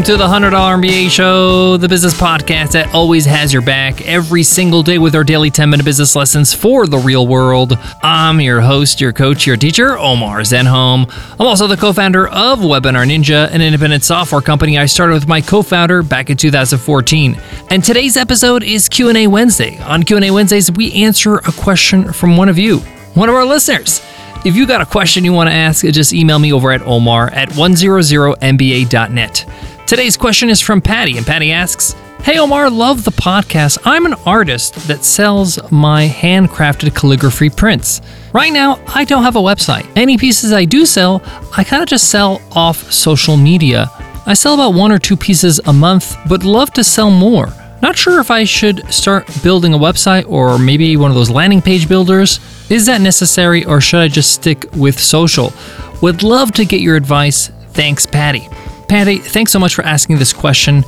Welcome to the $100 MBA Show, the business podcast that always has your back every single day with our daily 10 minute business lessons for the real world. I'm your host, your coach, your teacher, Omar Zenhom. I'm also the co founder of Webinar Ninja, an independent software company I started with my co founder back in 2014. And today's episode is Q&A Wednesday. On Q&A Wednesdays, we answer a question from one of you, one of our listeners. If you got a question you want to ask, just email me over at omar at 100mba.net. Today's question is from Patty, and Patty asks, Hey Omar, love the podcast. I'm an artist that sells my handcrafted calligraphy prints. Right now, I don't have a website. Any pieces I do sell, I kind of just sell off social media. I sell about one or two pieces a month, but love to sell more. Not sure if I should start building a website or maybe one of those landing page builders. Is that necessary or should I just stick with social? Would love to get your advice. Thanks, Patty. Patty, thanks so much for asking this question.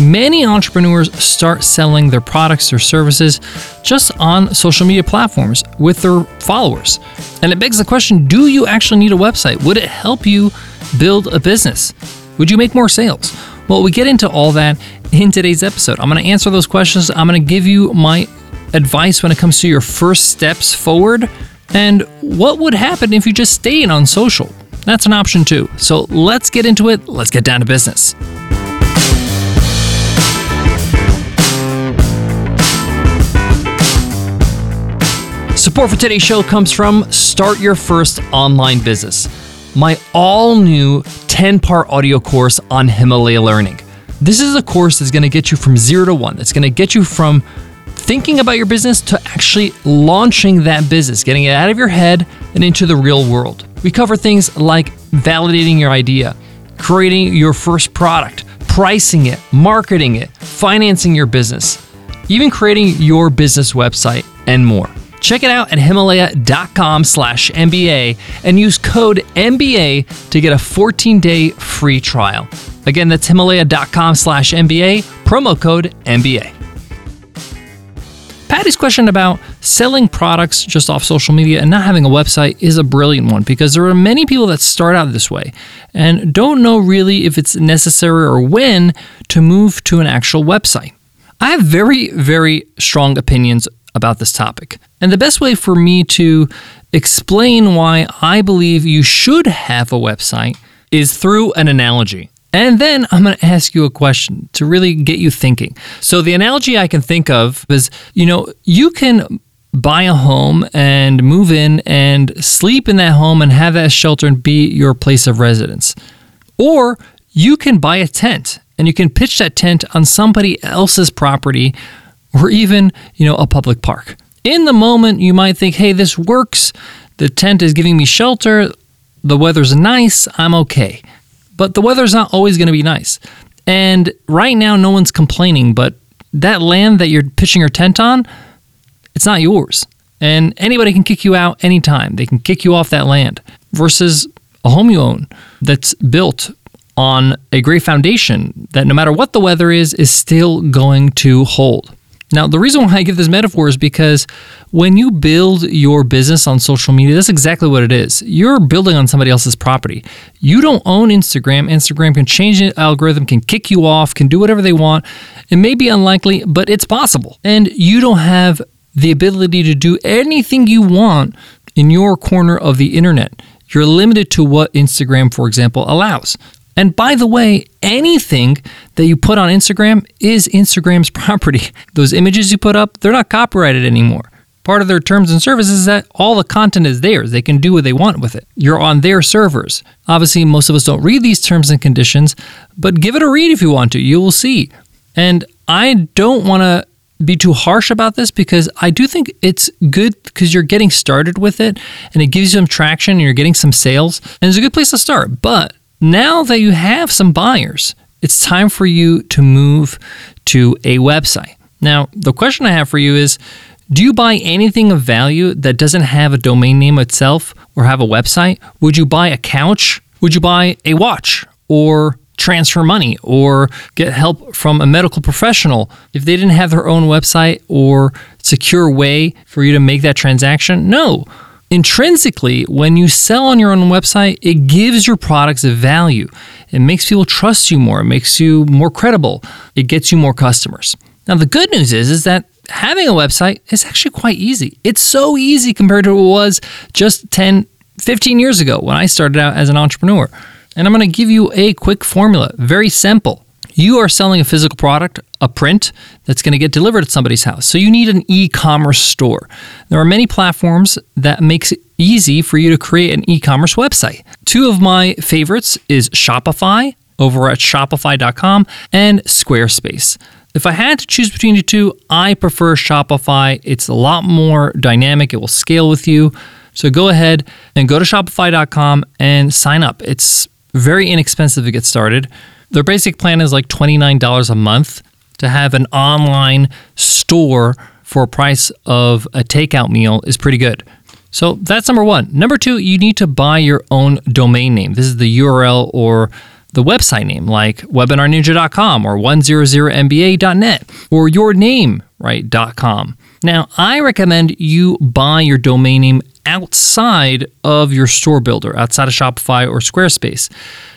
Many entrepreneurs start selling their products or services just on social media platforms with their followers. And it begs the question do you actually need a website? Would it help you build a business? Would you make more sales? Well, we get into all that in today's episode. I'm going to answer those questions. I'm going to give you my advice when it comes to your first steps forward and what would happen if you just stayed on social. That's an option too. So let's get into it. Let's get down to business. Support for today's show comes from Start Your First Online Business, my all new 10 part audio course on Himalaya Learning. This is a course that's going to get you from zero to one. That's going to get you from thinking about your business to actually launching that business, getting it out of your head and into the real world. We cover things like validating your idea, creating your first product, pricing it, marketing it, financing your business, even creating your business website, and more. Check it out at himalaya.com slash MBA and use code MBA to get a 14 day free trial. Again, that's himalaya.com slash MBA, promo code MBA. Patty's question about selling products just off social media and not having a website is a brilliant one because there are many people that start out this way and don't know really if it's necessary or when to move to an actual website. I have very, very strong opinions about this topic. And the best way for me to explain why I believe you should have a website is through an analogy. And then I'm going to ask you a question to really get you thinking. So, the analogy I can think of is you know, you can buy a home and move in and sleep in that home and have that shelter and be your place of residence. Or you can buy a tent and you can pitch that tent on somebody else's property or even, you know, a public park. In the moment, you might think, hey, this works. The tent is giving me shelter. The weather's nice. I'm okay. But the weather's not always going to be nice. And right now, no one's complaining, but that land that you're pitching your tent on, it's not yours. And anybody can kick you out anytime. They can kick you off that land versus a home you own that's built on a great foundation that no matter what the weather is, is still going to hold. Now, the reason why I give this metaphor is because when you build your business on social media, that's exactly what it is. You're building on somebody else's property. You don't own Instagram. Instagram can change the algorithm, can kick you off, can do whatever they want. It may be unlikely, but it's possible. And you don't have the ability to do anything you want in your corner of the internet. You're limited to what Instagram, for example, allows. And by the way, anything that you put on Instagram is Instagram's property. Those images you put up, they're not copyrighted anymore. Part of their terms and services is that all the content is theirs. They can do what they want with it. You're on their servers. Obviously, most of us don't read these terms and conditions, but give it a read if you want to. You will see. And I don't want to be too harsh about this because I do think it's good because you're getting started with it and it gives you some traction and you're getting some sales and it's a good place to start. But now that you have some buyers, it's time for you to move to a website. Now, the question I have for you is do you buy anything of value that doesn't have a domain name itself or have a website? Would you buy a couch? Would you buy a watch or transfer money or get help from a medical professional if they didn't have their own website or secure way for you to make that transaction? No. Intrinsically, when you sell on your own website, it gives your products a value. It makes people trust you more. It makes you more credible. It gets you more customers. Now, the good news is, is that having a website is actually quite easy. It's so easy compared to what it was just 10, 15 years ago when I started out as an entrepreneur. And I'm going to give you a quick formula, very simple. You are selling a physical product, a print that's going to get delivered at somebody's house. So you need an e-commerce store. There are many platforms that makes it easy for you to create an e-commerce website. Two of my favorites is Shopify over at shopify.com and Squarespace. If I had to choose between the two, I prefer Shopify. It's a lot more dynamic, it will scale with you. So go ahead and go to shopify.com and sign up. It's very inexpensive to get started. Their basic plan is like $29 a month to have an online store for a price of a takeout meal is pretty good. So that's number one. Number two, you need to buy your own domain name. This is the URL or the website name like webinarninja.com or 100mba.net or your name, right, .com. Now, I recommend you buy your domain name outside of your store builder, outside of Shopify or Squarespace,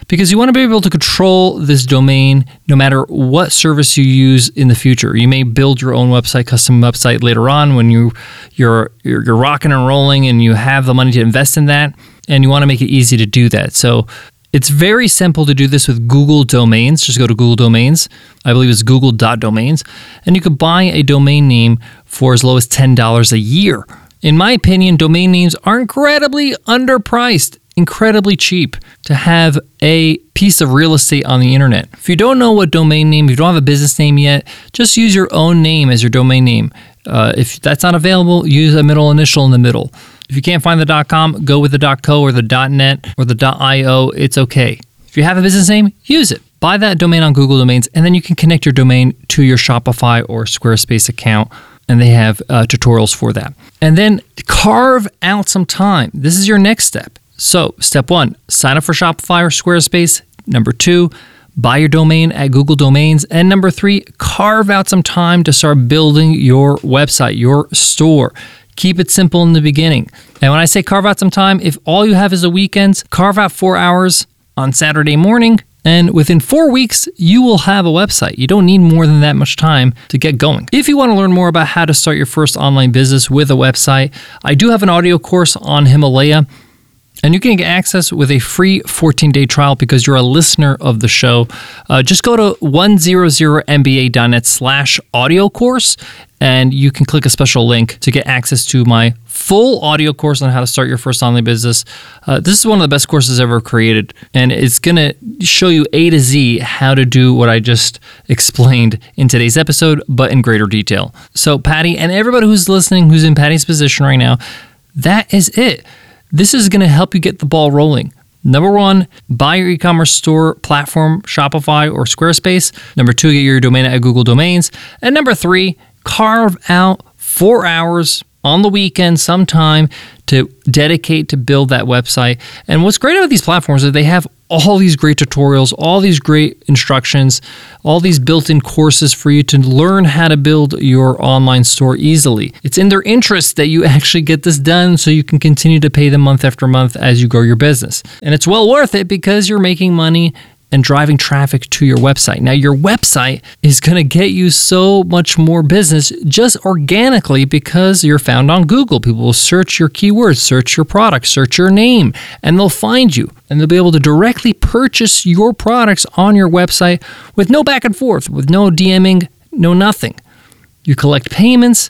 because you want to be able to control this domain no matter what service you use in the future. You may build your own website, custom website later on when you you're you're, you're rocking and rolling and you have the money to invest in that, and you want to make it easy to do that. So it's very simple to do this with Google Domains. Just go to Google Domains. I believe it's google.domains. And you could buy a domain name for as low as $10 a year. In my opinion, domain names are incredibly underpriced, incredibly cheap to have a piece of real estate on the internet. If you don't know what domain name, if you don't have a business name yet, just use your own name as your domain name. Uh, if that's not available, use a middle initial in the middle. If you can't find the .com, go with the .co or the .net or the .io. It's okay. If you have a business name, use it. Buy that domain on Google Domains, and then you can connect your domain to your Shopify or Squarespace account and they have uh, tutorials for that. And then carve out some time. This is your next step. So, step one, sign up for Shopify or Squarespace. Number two, buy your domain at Google Domains. And number three, carve out some time to start building your website, your store. Keep it simple in the beginning. And when I say carve out some time, if all you have is a weekend, carve out four hours on Saturday morning and within four weeks, you will have a website. You don't need more than that much time to get going. If you want to learn more about how to start your first online business with a website, I do have an audio course on Himalaya. And you can get access with a free 14 day trial because you're a listener of the show. Uh, just go to 100mba.net slash audio course and you can click a special link to get access to my full audio course on how to start your first online business. Uh, this is one of the best courses ever created, and it's going to show you A to Z how to do what I just explained in today's episode, but in greater detail. So, Patty, and everybody who's listening who's in Patty's position right now, that is it. This is going to help you get the ball rolling. Number one, buy your e commerce store platform, Shopify or Squarespace. Number two, get your domain at Google Domains. And number three, carve out four hours on the weekend sometime to dedicate to build that website. And what's great about these platforms is they have all these great tutorials, all these great instructions, all these built in courses for you to learn how to build your online store easily. It's in their interest that you actually get this done so you can continue to pay them month after month as you grow your business. And it's well worth it because you're making money and driving traffic to your website. Now, your website is going to get you so much more business just organically because you're found on Google. People will search your keywords, search your product, search your name, and they'll find you. And they'll be able to directly purchase your products on your website with no back and forth, with no DMing, no nothing. You collect payments,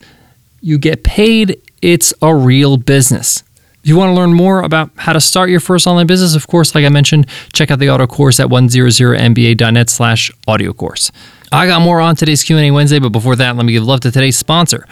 you get paid. It's a real business. If you want to learn more about how to start your first online business, of course, like I mentioned, check out the audio course at 100mba.net slash audio course. I got more on today's Q&A Wednesday, but before that, let me give love to today's sponsor.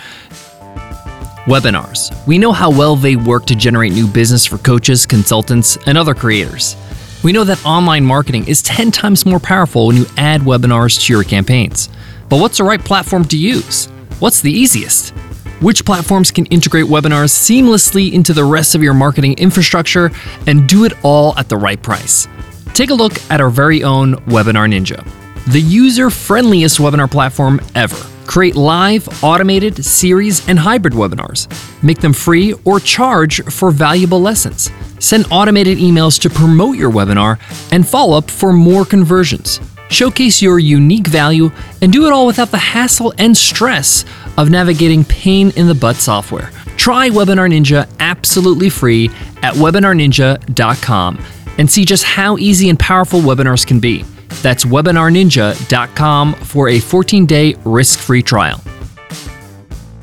Webinars. We know how well they work to generate new business for coaches, consultants, and other creators. We know that online marketing is 10 times more powerful when you add webinars to your campaigns. But what's the right platform to use? What's the easiest? Which platforms can integrate webinars seamlessly into the rest of your marketing infrastructure and do it all at the right price. Take a look at our very own Webinar Ninja, the user friendliest webinar platform ever. Create live, automated, series, and hybrid webinars. Make them free or charge for valuable lessons. Send automated emails to promote your webinar and follow up for more conversions. Showcase your unique value and do it all without the hassle and stress of navigating pain in the butt software. Try Webinar Ninja absolutely free at webinarninja.com and see just how easy and powerful webinars can be. That's webinarninja.com for a 14-day risk-free trial.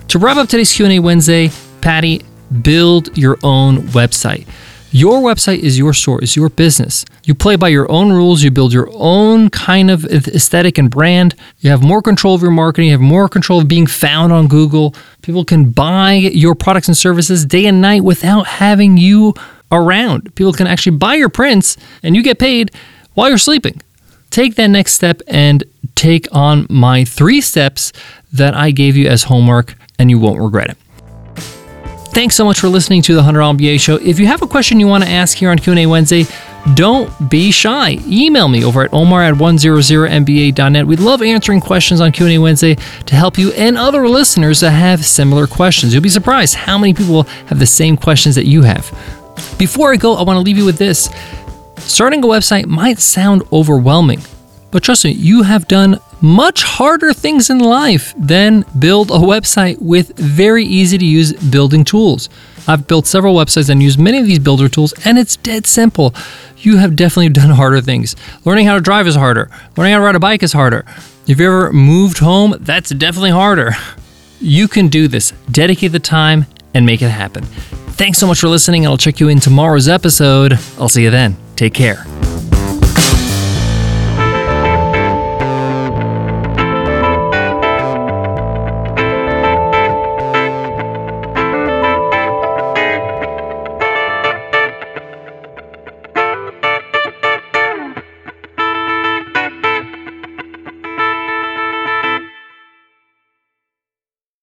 To wrap up today's Q&A Wednesday, Patty, build your own website. Your website is your store, is your business. You play by your own rules, you build your own kind of aesthetic and brand. You have more control of your marketing, you have more control of being found on Google. People can buy your products and services day and night without having you around. People can actually buy your prints and you get paid while you're sleeping. Take that next step and take on my three steps that I gave you as homework, and you won't regret it. Thanks so much for listening to the $100 MBA show. If you have a question you want to ask here on Q&A Wednesday, don't be shy. Email me over at omar at 100mba.net. We love answering questions on Q&A Wednesday to help you and other listeners that have similar questions. You'll be surprised how many people have the same questions that you have. Before I go, I want to leave you with this. Starting a website might sound overwhelming, but trust me, you have done much harder things in life than build a website with very easy to use building tools. I've built several websites and used many of these builder tools, and it's dead simple. You have definitely done harder things. Learning how to drive is harder, learning how to ride a bike is harder. If you ever moved home, that's definitely harder. You can do this. Dedicate the time and make it happen. Thanks so much for listening, and I'll check you in tomorrow's episode. I'll see you then. Take care.